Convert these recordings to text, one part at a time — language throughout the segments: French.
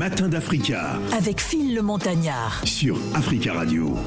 matins d'Africa. Avec Phil le Montagnard. Sur Africa Radio.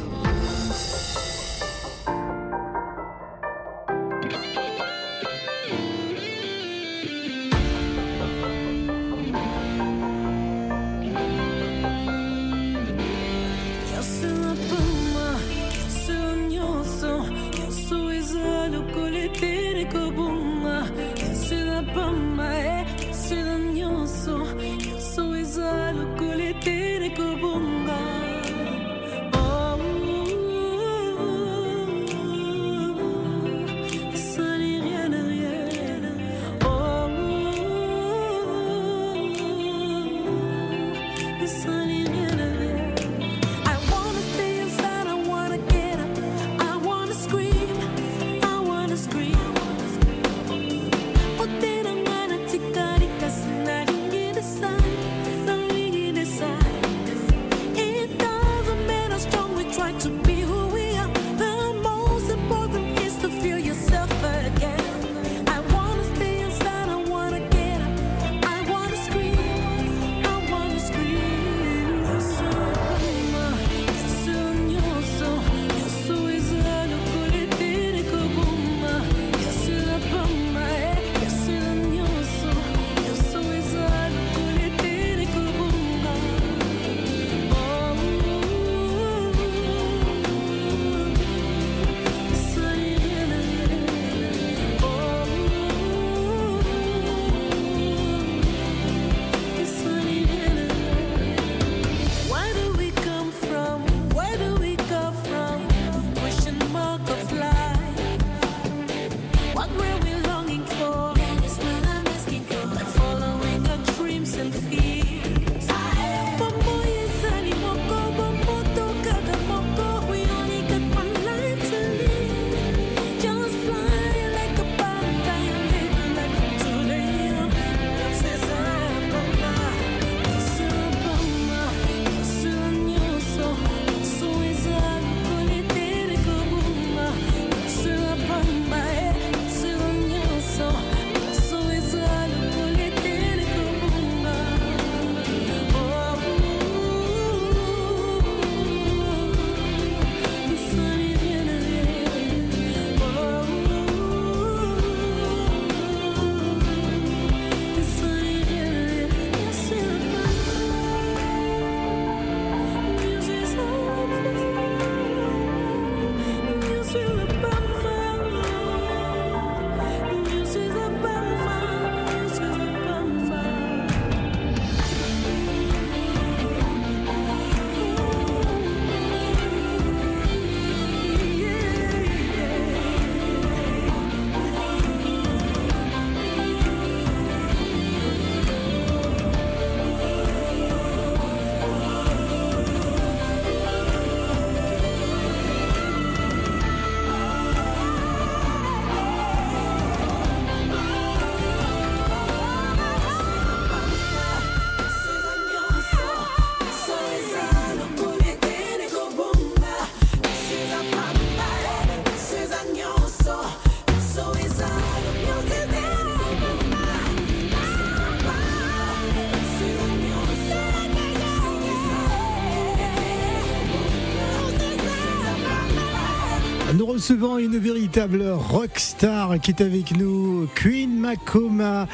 Recevant une véritable rockstar qui est avec nous, Queen Makoma.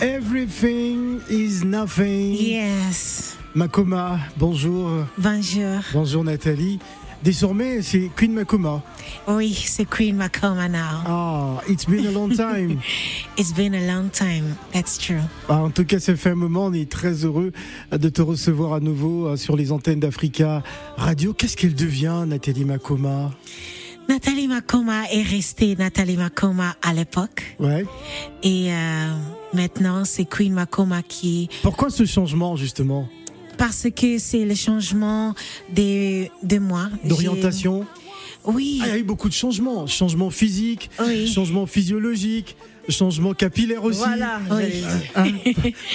Everything is nothing. Yes. Makoma, bonjour. Bonjour. Bonjour Nathalie. Désormais, c'est Queen Makoma. Oui, c'est Queen Makoma now. Ah, it's been a long time. it's been a long time, that's true. Ah, en tout cas, ça fait un moment. On est très heureux de te recevoir à nouveau euh, sur les antennes d'Africa Radio. Qu'est-ce qu'elle devient, Nathalie Makoma? Nathalie Makoma est restée Nathalie Makoma à l'époque. Ouais. Et euh, maintenant, c'est Queen Makoma qui. Pourquoi ce changement, justement? Parce que c'est le changement de, de moi. D'orientation? Oui. Ah, il y a eu beaucoup de changements. Changement physique, changement physiologique, changement capillaire aussi. Voilà. Oui. Hein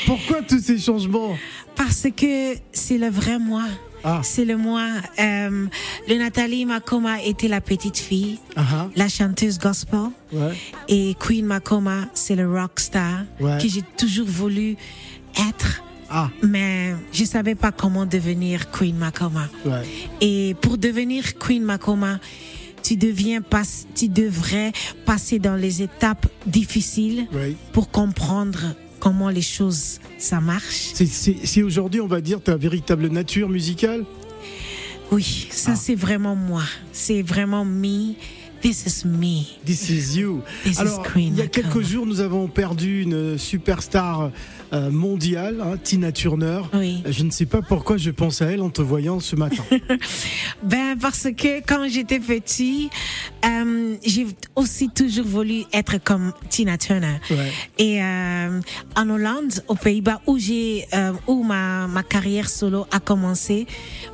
Pourquoi tous ces changements? Parce que c'est le vrai moi. Ah. C'est le moi. Euh, le Nathalie Makoma était la petite fille, uh-huh. la chanteuse gospel. Et Queen Makoma, c'est le rock star que j'ai toujours voulu être Ah, mais je savais pas comment devenir Queen Makoma. ouais. Et pour devenir Queen Makoma, tu deviens pas, tu devrais passer dans les étapes difficiles pour comprendre comment les choses ça marche. C'est- aujourd'hui, on va dire, ta véritable nature musicale? Oui, ça Ah. c'est vraiment moi. C'est vraiment me. This is me. This is you. This is Alors, Queen il y a quelques jours, nous avons perdu une superstar euh, mondiale, hein, Tina Turner. Oui. Je ne sais pas pourquoi je pense à elle en te voyant ce matin. Ben parce que quand j'étais petit, euh, j'ai aussi toujours voulu être comme Tina Turner. Ouais. Et euh, en Hollande, aux Pays-Bas, où j'ai euh, où ma, ma carrière solo a commencé,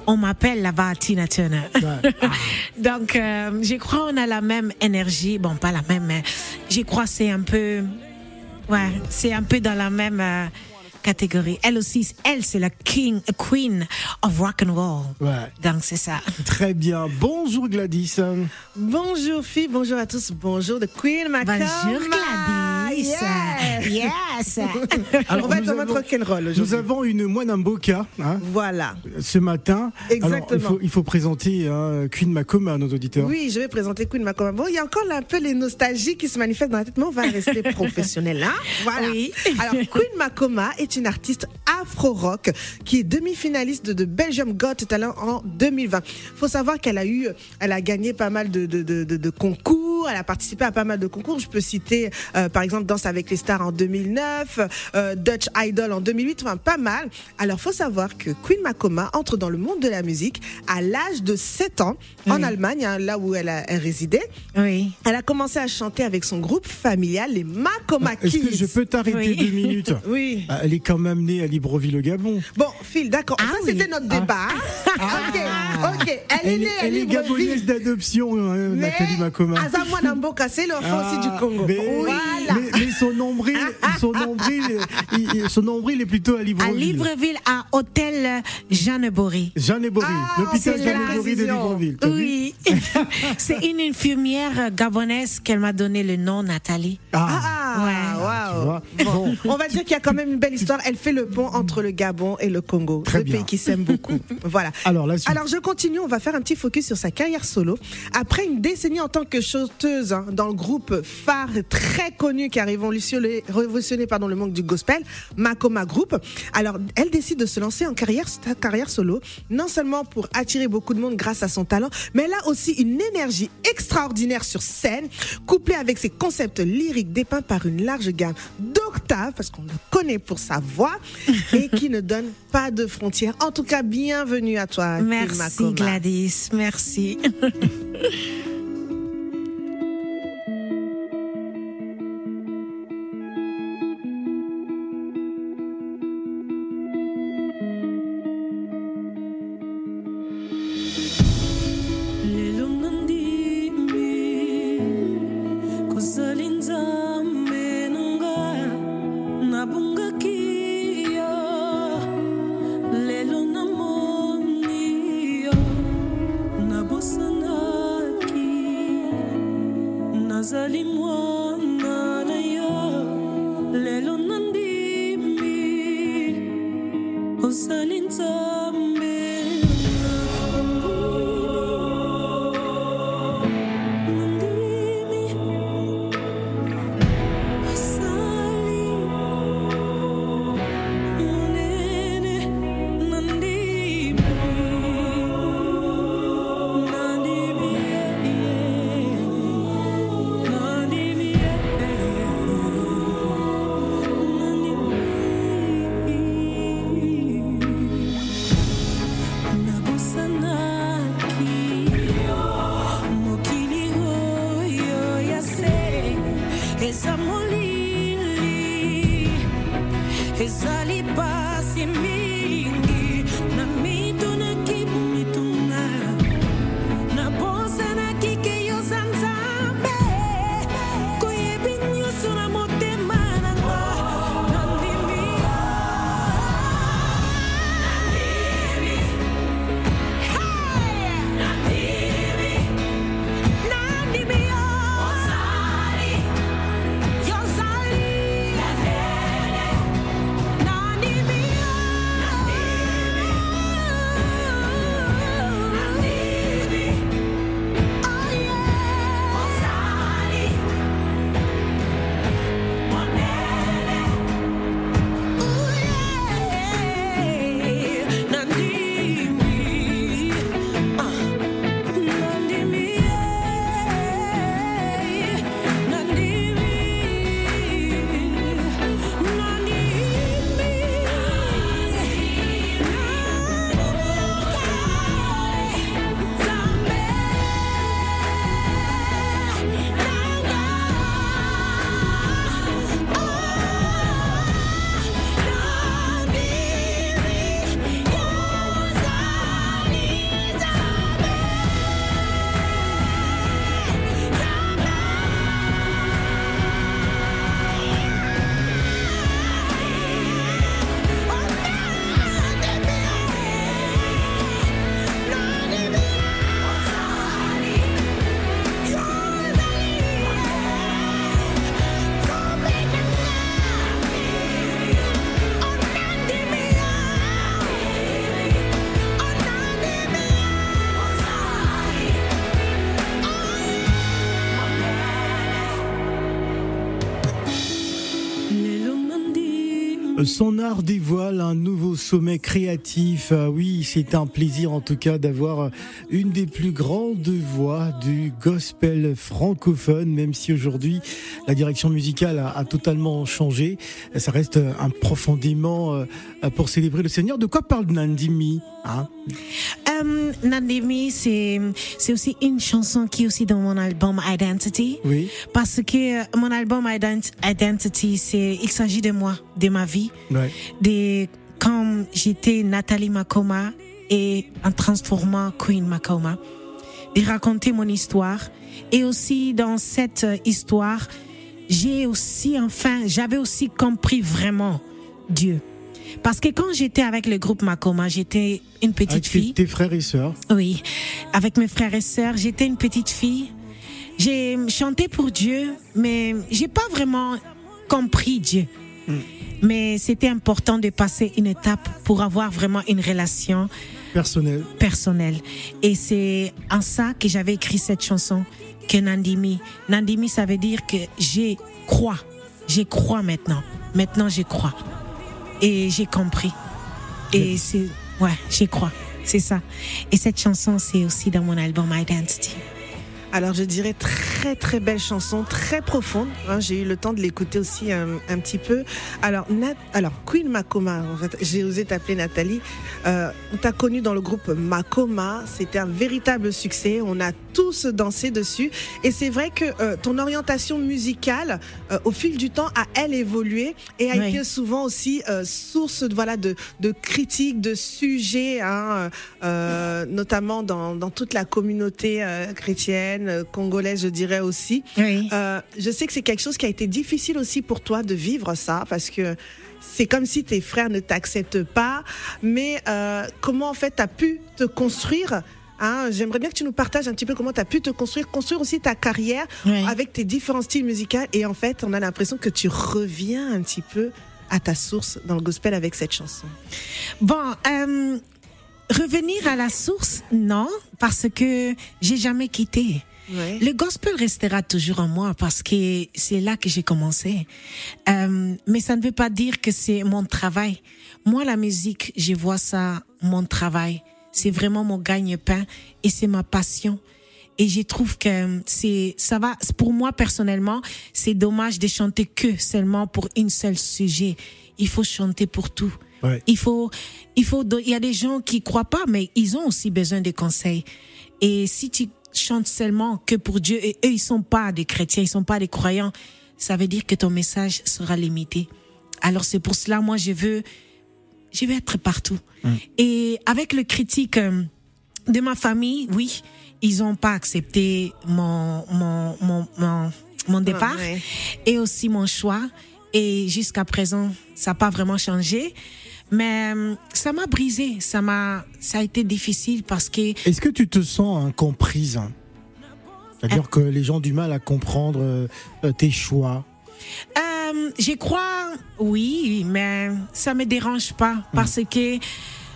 on m'appelle là-bas Tina Turner. Ouais. Ah, Donc, je crois on a la même énergie. Bon, pas la même, mais je crois c'est un peu, ouais, c'est un peu dans la même euh, catégorie. Elle aussi, elle c'est la king, a queen of rock and roll. ouais. Donc c'est ça. Très bien. Bonjour Gladys. Bonjour filles, bonjour à tous, bonjour de Queen Macoma. Bonjour Gladys. Yeah. Yes. Alors, On va être mode avons- rock'n'roll Nous avons une moine Mboka hein, Voilà. ce matin. Alors, Exactement. il, faut, il faut présenter hein, Queen Makoma à nos auditeurs. Oui, je vais présenter Queen Macoma. Bon, il y a encore là un peu les nostalgies qui se manifestent dans la tête, mais on va rester professionnel. Hein voilà. Oui. Alors, Queen Macoma est une artiste afro-rock qui est demi-finaliste de, de Belgium Got Talent en 2020. faut savoir qu'elle a eu, elle a gagné pas mal de, de, de, de- de concours, elle a participé à pas mal de concours. Je peux citer, euh, par exemple, Danse avec les stars en 2009, euh, Dutch Idol en 2008, enfin pas mal. Alors, faut savoir que Queen Macoma entre dans le monde de la musique à l'âge de 7 ans en. Allemagne, hein, là où elle, a, elle résidait. Oui. Elle a commencé à chanter avec son groupe familial, les Macoma Est-ce que Kids. je peux t'arrêter Oui. deux minutes Oui. Ah, Elle est quand même née à Libreville au Gabon. Bon, Phil, d'accord. Ah Ça, oui. c'était notre débat. ok, ok. Elle, est Elle, née est- à elle est gabonaise Libreville. d'adoption, hein, Nathalie Makoma. Azamwa Namboka, c'est l'enfant aussi Ah, du Congo. Mais, Voilà. mais- mais son nombril, son nombril, il- il- son nombril est plutôt à À Libreville. Libreville, à Hôtel Jeanne Bory. Jeanne Bory, Ah, l'hôpital c'est Jeanne de. Libreville. Oui. C'est une infirmière gabonaise qu'elle m'a donné le nom Nathalie. Ah, tu waouh. vois. Bon. On va dire qu'il y a quand même une belle histoire. Elle fait le pont entre le Gabon et le Congo. Très deux bien. pays qui s'aiment beaucoup. Voilà. Alors, la suite. Alors je continue, on va faire un petit focus sur sa carrière solo. Après une décennie en tant que chanteuse hein, dans le groupe phare très connu qui a révolutionné, révolutionné pardon, le monde du gospel, Makoma Group, alors elle décide de se lancer en carrière, carrière solo, non seulement pour attirer beaucoup de monde grâce à son talent, mais elle a aussi une énergie extraordinaire sur scène, couplée avec ses concepts lyriques dépeints par une large gamme d'octaves, parce qu'on le connaît pour sa voix, et qui ne donne pas de frontières. En tout cas, bienvenue à toi. Merci Makoma. Gladys. Merci. linza. ali passe-me. Son art dévoile un nouveau sommet créatif. Ah oui, c'est un plaisir en tout cas d'avoir une des plus grandes voix du gospel francophone, même si aujourd'hui la direction musicale a, a totalement changé. Ça reste un profondément euh, pour célébrer le Seigneur. De quoi parle Nandimi hein? Euh, Nandemi, c'est c'est aussi une chanson qui est aussi dans mon album Identity. Oui. Parce que mon album Ident- Identity, c'est il s'agit de moi, de ma vie, Ouais. de quand j'étais Nathalie Makoma et en transformant Queen Makoma, de raconter mon histoire. Et aussi dans cette histoire, j'ai aussi enfin, j'avais aussi compris vraiment Dieu. Parce que quand j'étais avec le groupe Makoma, j'étais une petite Avec fille. tes, tes frères et sœurs. Oui, avec mes frères et sœurs, j'étais une petite fille. J'ai chanté pour Dieu, mais j'ai pas vraiment compris Dieu. Mais c'était important de passer une étape pour avoir vraiment une relation personnels. personnelle. Et c'est en ça que j'avais écrit cette chanson que Nandimi. Nandimi, ça veut dire que j'ai crois. J'ai crois maintenant. Maintenant, j'ai crois. Et j'ai compris. Et c'est, ouais, j'ai crois. C'est ça. Et cette chanson, c'est aussi dans mon album Identity. Alors je dirais très très belle chanson, très profonde. hein. j'ai eu le temps de l'écouter aussi un, un petit peu. Alors, Nat- alors Queen Makoma, en fait, j'ai osé t'appeler Nathalie. Euh, on t'a connu dans le groupe Makoma, c'était un véritable succès. On a tous dansé dessus. Et c'est vrai que euh, ton orientation musicale, euh, au fil du temps, a elle évolué et a Oui. été souvent aussi euh, source de, voilà de, de critiques, de sujets, hein, euh, notamment dans, dans toute la communauté euh, chrétienne, euh, congolaise, je dirais aussi. Oui. Euh, je sais que c'est quelque chose qui a été difficile aussi pour toi de vivre ça, parce que c'est comme si tes frères ne t'acceptent pas. Mais euh, comment en fait tu as pu te construire hein? J'aimerais bien que tu nous partages un petit peu comment tu as pu te construire, construire aussi ta carrière Oui. avec tes différents styles musicaux. Et en fait, on a l'impression que tu reviens un petit peu à ta source dans le gospel avec cette chanson. Bon, euh, revenir à la source, non, parce que j'ai jamais quitté. Ouais. Le gospel restera toujours en moi parce que c'est là que j'ai commencé. Euh, mais ça ne veut pas dire que c'est mon travail. Moi, la musique, je vois ça mon travail. C'est vraiment mon gagne-pain et c'est ma passion. Et je trouve que c'est, ça va, pour moi personnellement, c'est dommage de chanter que seulement pour une seule sujet. Il faut chanter pour tout. Ouais. Il faut, il faut, il y a des gens qui croient pas, mais ils ont aussi besoin de conseils. Et si tu chantes seulement que pour Dieu et eux, ils sont pas des chrétiens, ils sont pas des croyants, ça veut dire que ton message sera limité. Alors c'est pour cela, moi, je veux, je veux être partout. Et avec le critique euh, de ma famille, oui, ils ont pas accepté mon, mon, mon, mon, mon départ ouais. et aussi mon choix. Et jusqu'à présent, ça n'a pas vraiment changé. Mais euh, ça m'a brisé, ça m'a, ça a été difficile parce que Est-ce que tu te sens incomprise? C'est-à-dire que les gens ont du mal à comprendre euh, euh, tes choix? Euh, je crois, oui, mais ça me dérange pas parce que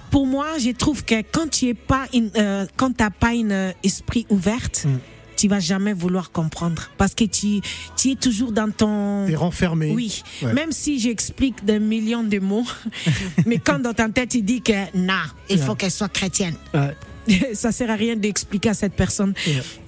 pour moi, je trouve que quand tu es pas une, euh, quand t'as pas une euh, esprit ouverte. Tu vas jamais vouloir comprendre parce que tu, tu es toujours dans ton T'es renfermé. oui, Ouais. même si j'explique des millions de mots, mais quand dans ta tête tu dis que non, il faut qu'elle soit chrétienne, Ouais. ça sert à rien d'expliquer à cette personne.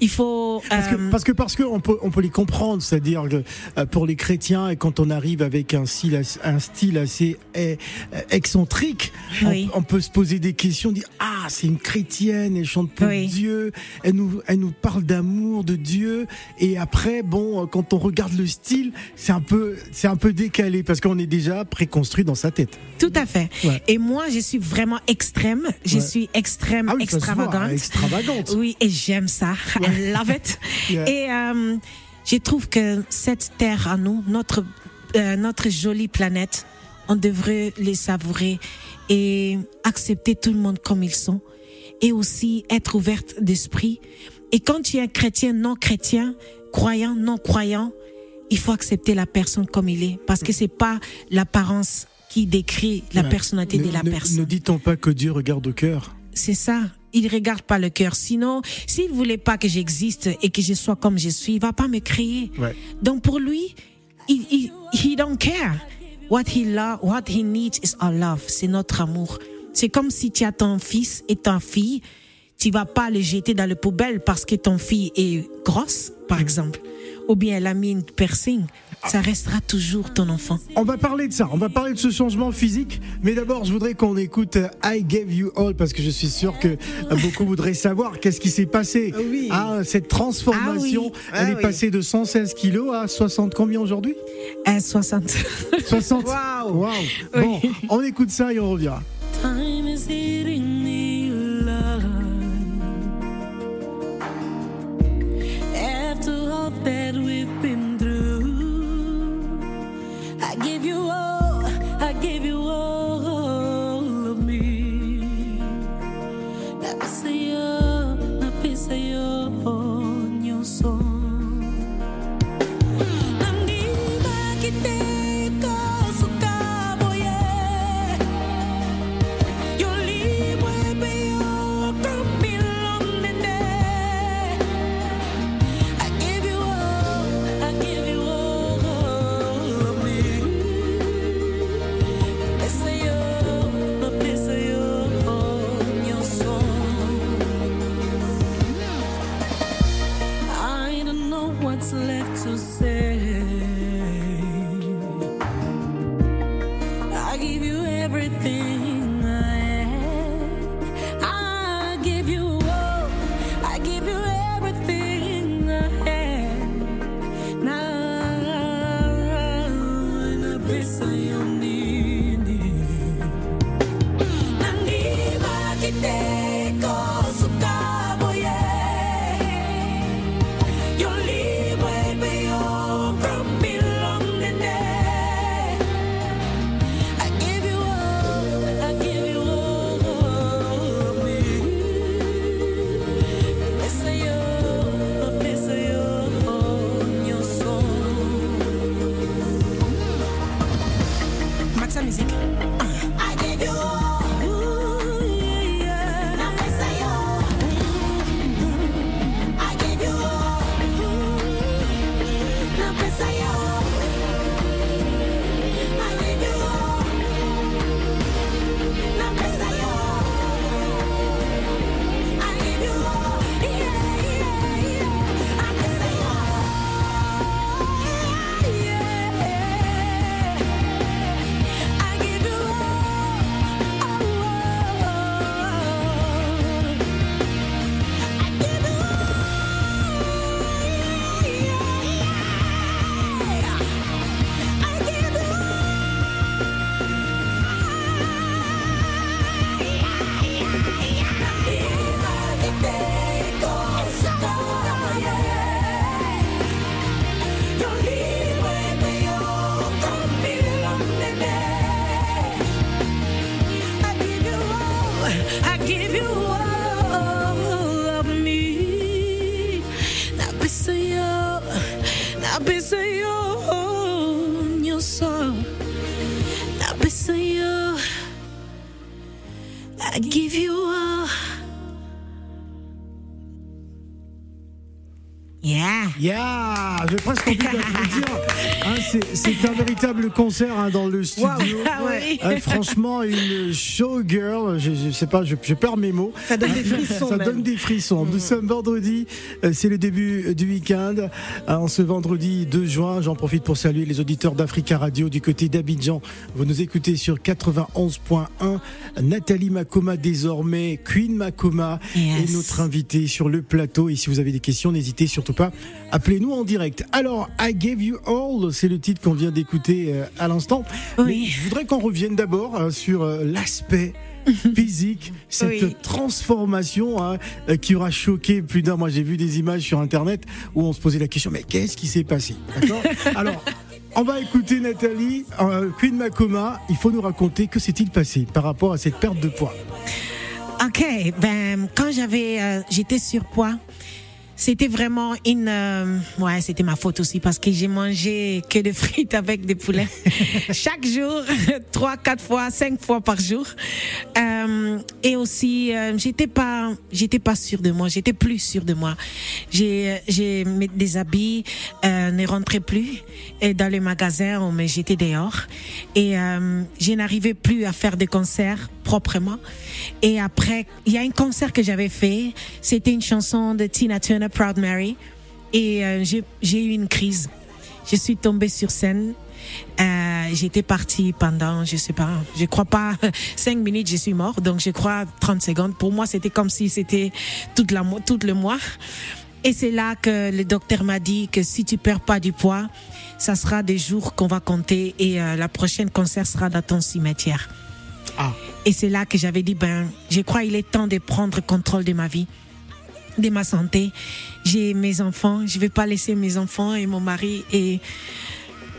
Il faut Parce que euh, parce que parce que on peut on peut les comprendre, c'est-à-dire que euh, pour les chrétiens et quand on arrive avec un style un style assez eh, euh, excentrique, on- Oui. on, peut se poser des questions, dire ah c'est une chrétienne, elle chante pour Oui. Dieu, elle nous elle nous parle d'amour de Dieu et après bon euh, quand on regarde le style c'est un peu c'est un peu décalé parce qu'on est déjà préconstruit dans sa tête. Tout à fait. Ouais. Et moi, je suis vraiment extrême. Je Ouais. suis extrême, Ah oui, voit, extravagante. extravagante. Oui, et j'aime ça. I love it. Yeah. Et euh, je trouve que cette terre à nous, notre euh, notre jolie planète, on devrait les savourer et accepter tout le monde comme ils sont, et aussi être ouverte d'esprit. Et quand tu es un chrétien, non chrétien, croyant, non croyant, il faut accepter la personne comme il est, parce que c'est pas l'apparence qui décrit la personnalité Ne- de la ne- personne. Ne dit-on pas que Dieu regarde au cœur? C'est ça. Il regarde pas le cœur. Sinon, s'il voulait pas que j'existe et que je sois comme je suis, il va pas me créer. Ouais. Donc pour lui, il, il, he don't care. what he love, what he needs is our love. C'est notre amour. C'est comme si tu as ton fils et ta fille, tu vas pas les jeter dans le poubelle parce que ton fille est grosse, par exemple, ou bien elle a mis une piercing. Ça restera toujours ton enfant. On va parler de ça, on va parler de ce changement physique, mais d'abord je voudrais qu'on écoute euh, I Gave You All parce que je suis sûr que euh, beaucoup voudraient savoir qu'est-ce qui s'est passé. Oui. Ah, cette transformation, Ah oui. elle Ah est oui. passée de 116 kilos à 60 combien aujourd'hui? À 60. 60 Waouh. Waouh. Bon, on écoute ça et on revient. Concert hein, dans le studio. Ah ouais. Euh, franchement, une showgirl, je, je sais pas, je, je perds mes mots. Ça donne des frissons. Ça même. donne des frissons. Nous sommes vendredi, euh, c'est le début du week-end. Euh, En ce vendredi 2 juin, j'en profite pour saluer les auditeurs d'Africa Radio du côté d'Abidjan. Vous nous écoutez sur 91.1. Nathalie Makoma désormais, Queen Makoma Yes. est notre invitée sur le plateau. Et si vous avez des questions, n'hésitez surtout pas. Appelez-nous en direct. Alors, I Gave You All, c'est le titre qu'on vient d'écouter euh, à l'instant. Oui. Mais je voudrais qu'on revienne d'abord euh, sur euh, l'aspect physique, cette Oui. transformation hein, euh, qui aura choqué plus d'un. Moi, j'ai vu des images sur Internet où on se posait la question, mais qu'est-ce qui s'est passé Alors, on va écouter Nathalie, euh, Queen Makoma. Il faut nous raconter que s'est-il passé par rapport à cette perte de poids? Ok, ben quand j'avais, euh, j'étais surpoids, c'était vraiment une, euh, ouais, c'était ma faute aussi parce que j'ai mangé que des frites avec des poulets chaque jour, trois, quatre fois, cinq fois par jour. Euh, et aussi, euh, j'étais pas, j'étais pas sûre de moi, j'étais plus sûre de moi. J'ai, j'ai mis des habits, euh, ne rentrais plus et dans les magasins, on me jetait dehors et euh, je n'arrivais plus à faire des concerts proprement. Et après, il y a un concert que j'avais fait, c'était une chanson de Tina Turner, Proud Mary, et euh, j'ai eu une crise. Je suis tombée sur scène. Euh, j'étais partie pendant, je sais pas, je crois pas, cinq minutes, je suis mort. Donc, je crois 30 secondes. Pour moi, c'était comme si c'était toute la, tout le mois. Et c'est là que le docteur m'a dit que si tu perds pas du poids, ça sera des jours qu'on va compter et euh, la prochaine concert sera dans ton cimetière. Ah. Et c'est là que j'avais dit, ben, je crois il est temps de prendre contrôle de ma vie, de ma santé. J'ai mes enfants, je vais pas laisser mes enfants et mon mari et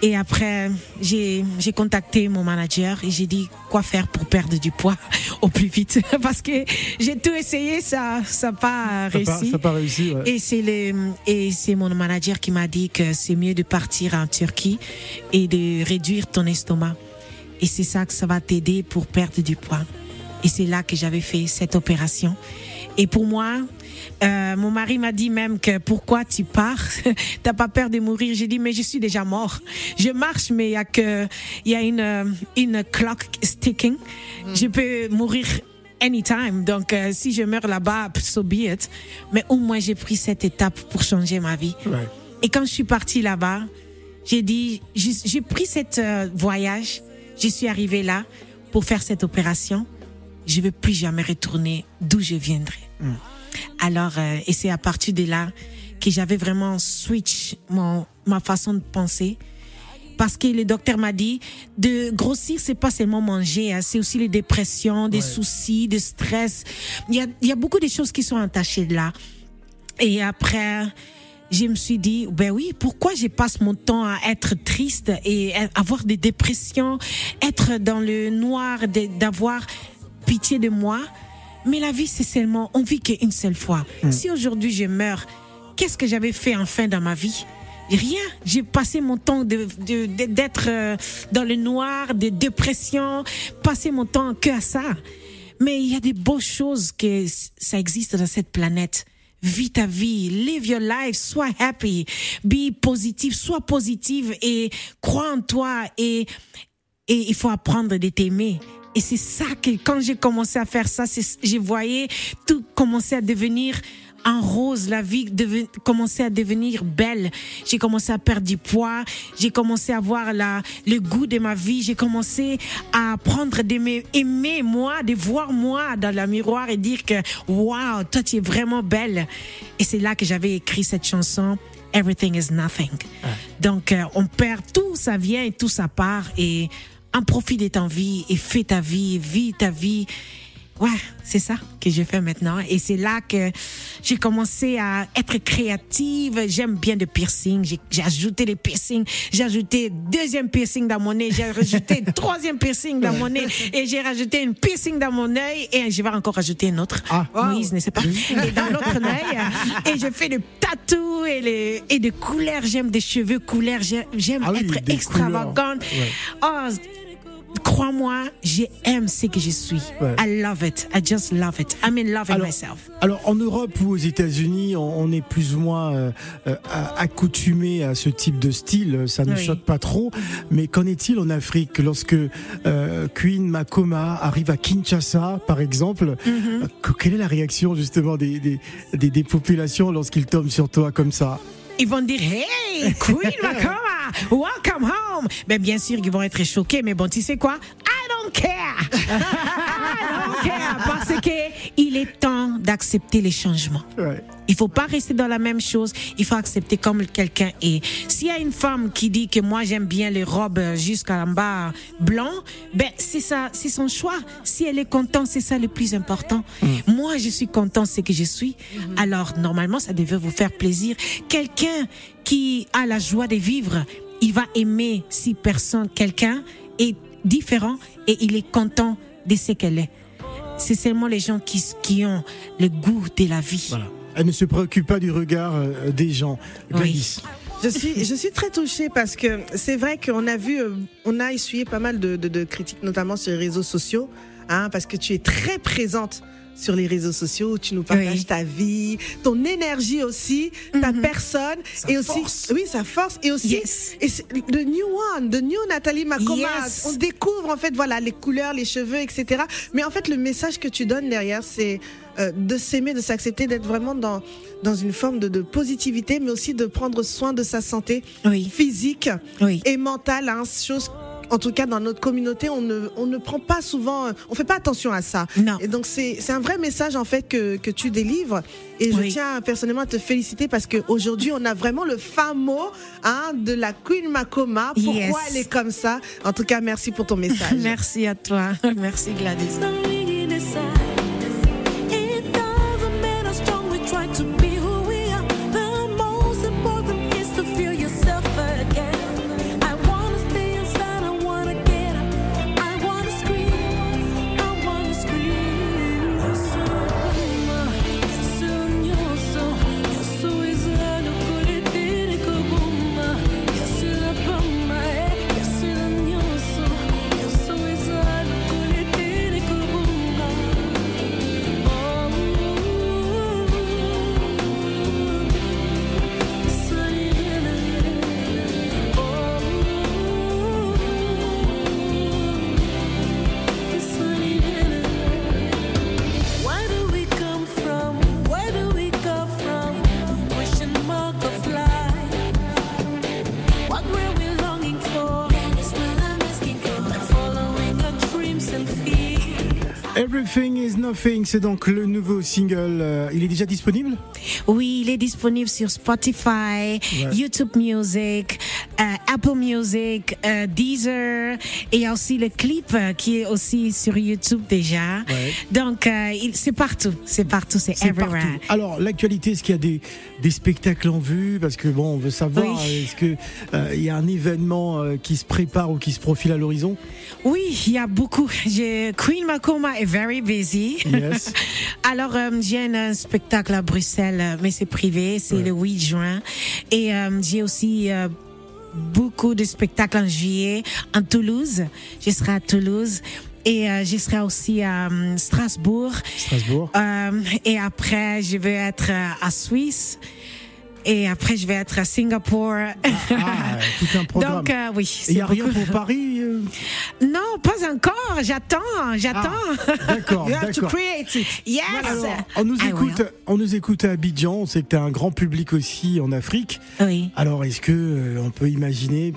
et après, j'ai contacté mon manager et j'ai dit quoi faire pour perdre du poids au plus vite? Parce que j'ai tout essayé, ça n'a pas réussi. ça a pas réussi. ouais. Et c'est le et c'est mon manager qui m'a dit que c'est mieux de partir en Turquie et de réduire ton estomac. Et c'est ça que ça va t'aider pour perdre du poids. Et c'est là que j'avais fait cette opération. Et pour moi, euh, mon mari m'a dit même que pourquoi tu pars? T'as pas peur de mourir? J'ai dit mais je suis déjà mort. Je marche mais il y a que il y a une une clock sticking. Je peux mourir anytime. Donc euh, si je meurs là-bas, so be it. Mais au moins j'ai pris cette étape pour changer ma vie. Et quand je suis partie là-bas, j'ai dit, j'ai pris cet euh, voyage, je suis arrivée là pour faire cette opération. Je ne veux plus jamais retourner d'où je viendrai. Alors, euh, et c'est à partir de là que j'avais vraiment switch mon, ma façon de penser. Parce que le docteur m'a dit, de grossir, c'est pas seulement manger, hein, c'est aussi les dépressions, des soucis, des stress. Il y a, il y a beaucoup de choses qui sont attachées là. Et après, je me suis dit, ben oui, pourquoi je passe mon temps à être triste et avoir des dépressions, être dans le noir, d'avoir pitié de moi? Mais la vie, c'est seulement, on vit qu'une seule fois. Si aujourd'hui je meurs, qu'est-ce que j'avais fait enfin dans ma vie? Rien. J'ai passé mon temps de, de- de- d'être euh, dans le noir, de dépression, passer mon temps que à ça. Mais il y a des beaux choses que ça existe dans cette planète. Vis ta vie, live your life, sois happy, be positive, sois positive et crois en toi et, et il faut apprendre de t'aimer. Et c'est ça que quand j'ai commencé à faire ça, je voyais tout commencer à devenir en rose, la vie commençait à devenir belle. J'ai commencé à perdre du poids, j'ai commencé à voir la, le goût de ma vie, j'ai commencé à apprendre d'aimer aimer moi, de voir moi dans le miroir et dire que waouh, toi tu es vraiment belle. Et c'est là que j'avais écrit cette chanson. Everything is nothing. Donc, euh, on perd tout, ça vient et tout ça part. Et en profite de ta vie et fais ta vie, vis ta vie. Ouais, c'est ça que je fais maintenant. Et c'est là que j'ai commencé à être créative. J'aime bien le piercing. J'ai- ajouté les piercings. J'ai ajouté deuxième piercing dans mon nez. J'ai rajouté troisième piercing dans mon nez. Et j'ai rajouté une piercing dans mon œil. Et je vais encore rajouter un autre. Ah. Moïse, ne sait pas. Et dans l'autre œil. Et je fais des tatous et, les, et des couleurs. J'aime des cheveux couleurs. J'aime Ah oui, être extravagante. Ouais. Oh, crois-moi, j'aime ce que je suis. Ouais. I love it. I just love it. I'm in love with myself. alors, en Europe ou aux États-Unis, on, on est plus ou moins euh, euh, accoutumé à ce type de style. Ça ne Oui. choque pas trop. Mais qu'en est-il en Afrique lorsque euh, Queen Makoma arrive à Kinshasa, par exemple? Mm-hmm. que- Quelle est la réaction justement des, des, des, des populations lorsqu'ils tombent sur toi comme ça? Ils vont dire Hey, Queen Makoma, welcome home. Ben, bien sûr, ils vont être choqués, mais bon, tu sais quoi? Don't care. I don't care. Parce que il est temps d'accepter les changements. Il faut pas rester dans la même chose. Il faut accepter comme quelqu'un est. S'il y a une femme qui dit que moi j'aime bien les robes jusqu'à en bas blanc, ben c'est ça, c'est son choix. Si elle est contente, c'est ça le plus important. Moi, je suis content, c'est que je suis. Alors normalement, ça devait vous faire plaisir. Quelqu'un qui a la joie de vivre, il va aimer si personne, quelqu'un est différent et il est content de ce qu'elle est. c'est seulement les gens qui, qui ont le goût de la vie. Voilà. Elle ne se préoccupe pas du regard euh, des gens. Gladys. Je suis, je suis très touchée parce que c'est vrai qu'on a vu, euh, on a essuyé pas mal de, de- de critiques, notamment sur les réseaux sociaux, hein, parce que tu es très présente sur les réseaux sociaux, tu nous partages Oui. ta vie, ton énergie aussi, ta personne, et aussi, force. oui, sa force, et aussi, Yes. et the new one, the new Nathalie Makoma. Yes. On découvre en fait, voilà, les couleurs, les cheveux, etc. Mais en fait, le message que tu donnes derrière, c'est euh, de s'aimer, de s'accepter, d'être vraiment dans dans une forme de, de positivité, mais aussi de prendre soin de sa santé Oui. physique Oui. et mentale, hein, chose en tout cas dans notre communauté, on ne, on ne prend pas souvent, on fait pas attention à ça. Non. Et donc c'est c'est un vrai message en fait que, que tu délivres. Et je tiens personnellement à te féliciter parce qu'aujourd'hui on a vraiment le fin mot hein, de la Queen Makoma. Pourquoi Yes. elle est comme ça? En tout cas, merci pour ton message. Merci à toi. Merci Gladys. Nothing, c'est donc le nouveau single. Euh, il est déjà disponible? Oui, il est disponible sur Spotify. YouTube Music, Apple Music, euh, Deezer, et il y a aussi le clip euh, qui est aussi sur YouTube déjà. Ouais. Donc, euh, c'est partout, c'est partout, c'est everywhere. partout. Alors, l'actualité, est-ce qu'il y a des, des spectacles en vue? Parce que bon, on veut savoir, Oui. est-ce qu'il y a un événement euh, qui se prépare ou qui se profile à l'horizon? Oui, il y a beaucoup. Queen Makoma est very busy. Yes. Alors, euh, j'ai un, spectacle à Bruxelles, euh, mais c'est privé, c'est Ouais. le 8 juin. Et euh, j'ai aussi euh, beaucoup de spectacles en juillet en Toulouse. Je serai à Toulouse. Et euh, je serai aussi à euh, Strasbourg. Strasbourg. Euh, et après, je vais être euh, à Suisse. Et après, je vais être à Singapour. Ah, tout un programme. Donc, euh, oui. Il n'y a rien pour Paris Non, pas encore. J'attends, j'attends. Ah, D'accord, You have to d'accord. create it. Yes. Alors, on nous I écoute, will. on nous écoute à Abidjan. On sait que tu as un grand public aussi en Afrique. Oui. Alors, est-ce que euh, on peut imaginer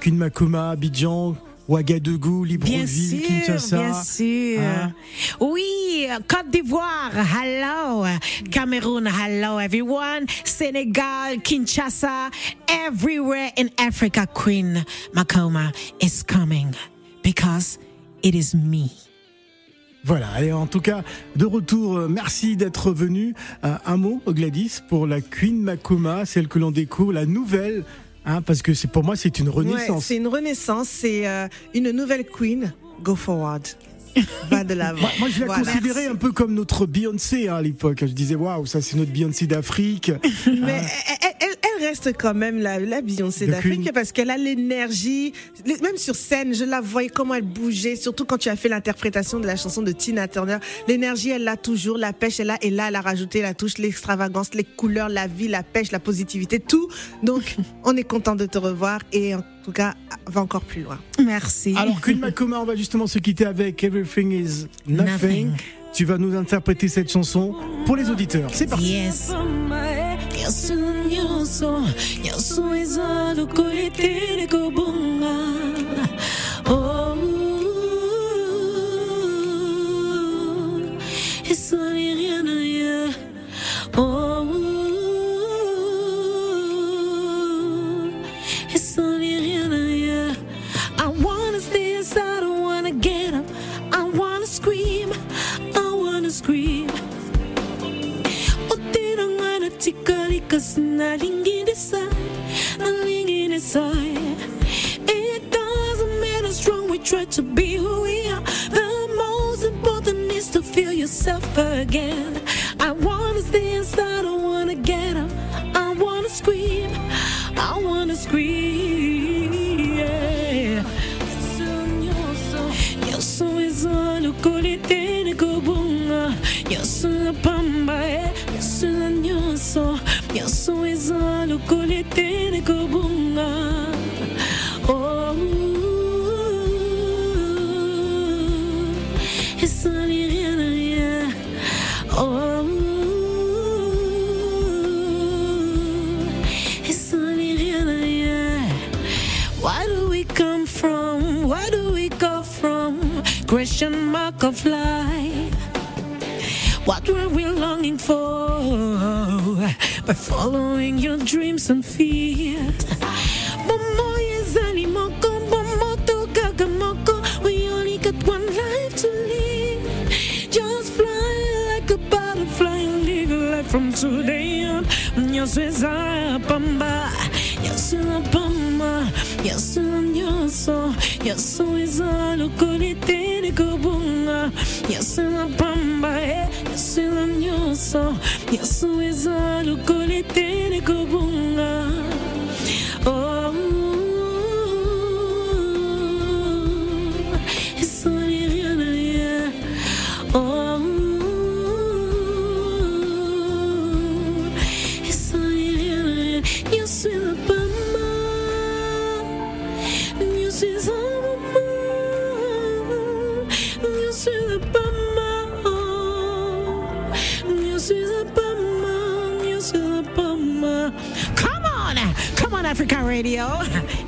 qu'une Makoma, Abidjan, Ouagadougou, Libreville, Kinshasa bien sûr. Hein? Oui, Côte d'Ivoire, hello. Cameroun, hello everyone. Sénégal, Kinshasa, everywhere in Africa, Queen Makoma is coming because it is me. Voilà, et en tout cas, de retour, euh, merci d'être venu. Euh, un mot, Gladys, pour la Queen Makoma, celle que l'on découvre, la nouvelle, hein, parce que c'est pour moi, c'est une Ouais, renaissance. c'est une renaissance, c'est euh, une nouvelle Queen. Go forward. Va de l'avant. moi, moi, je la Voilà. considérais un peu comme notre Beyoncé hein, à l'époque. Je disais, waouh, ça c'est notre Beyoncé d'Afrique. Mais elle, elle- elle reste quand même la, la Beyoncé The d'Afrique parce qu'elle a l'énergie. Même sur scène, je la voyais comment elle bougeait, surtout quand tu as fait l'interprétation de la chanson de Tina Turner. L'énergie, elle l'a toujours, la pêche, elle l'a, et là, elle a rajouté la touche, l'extravagance, les couleurs, la vie, la pêche, la positivité, tout. Donc, on est content de te revoir et en tout cas, va encore plus loin. Merci. Alors, Queen Makoma, on va justement se quitter avec Everything is Nothing. Nothing. Tu vas nous interpréter cette chanson pour les auditeurs. C'est parti. yes. Otirangana tikarika sinalingine side, nalingine side. It doesn't matter strong, we try to be who we are. The most important is to feel yourself again. I wanna stay inside, I wanna get up, I wanna scream, I wanna scream. Nyoso Yosu izalo kolitene kobunga Oh Et ça n'est rien à rien Oh Et ça n'est rien à rien Where do we come from? Where do we go from? Question mark of life. What were we longing for? by following your dreams and fears. We only got one life to live. Just fly like a butterfly and live a life from today on. Yo soy Zapamba, yo soy la Pamba, yo soy Añoso, yo soy Zalocolite de Cobunga, yo soy la Pamba, yo soy Añoso. yaso eza lokoli te nekobonga Africa Radio.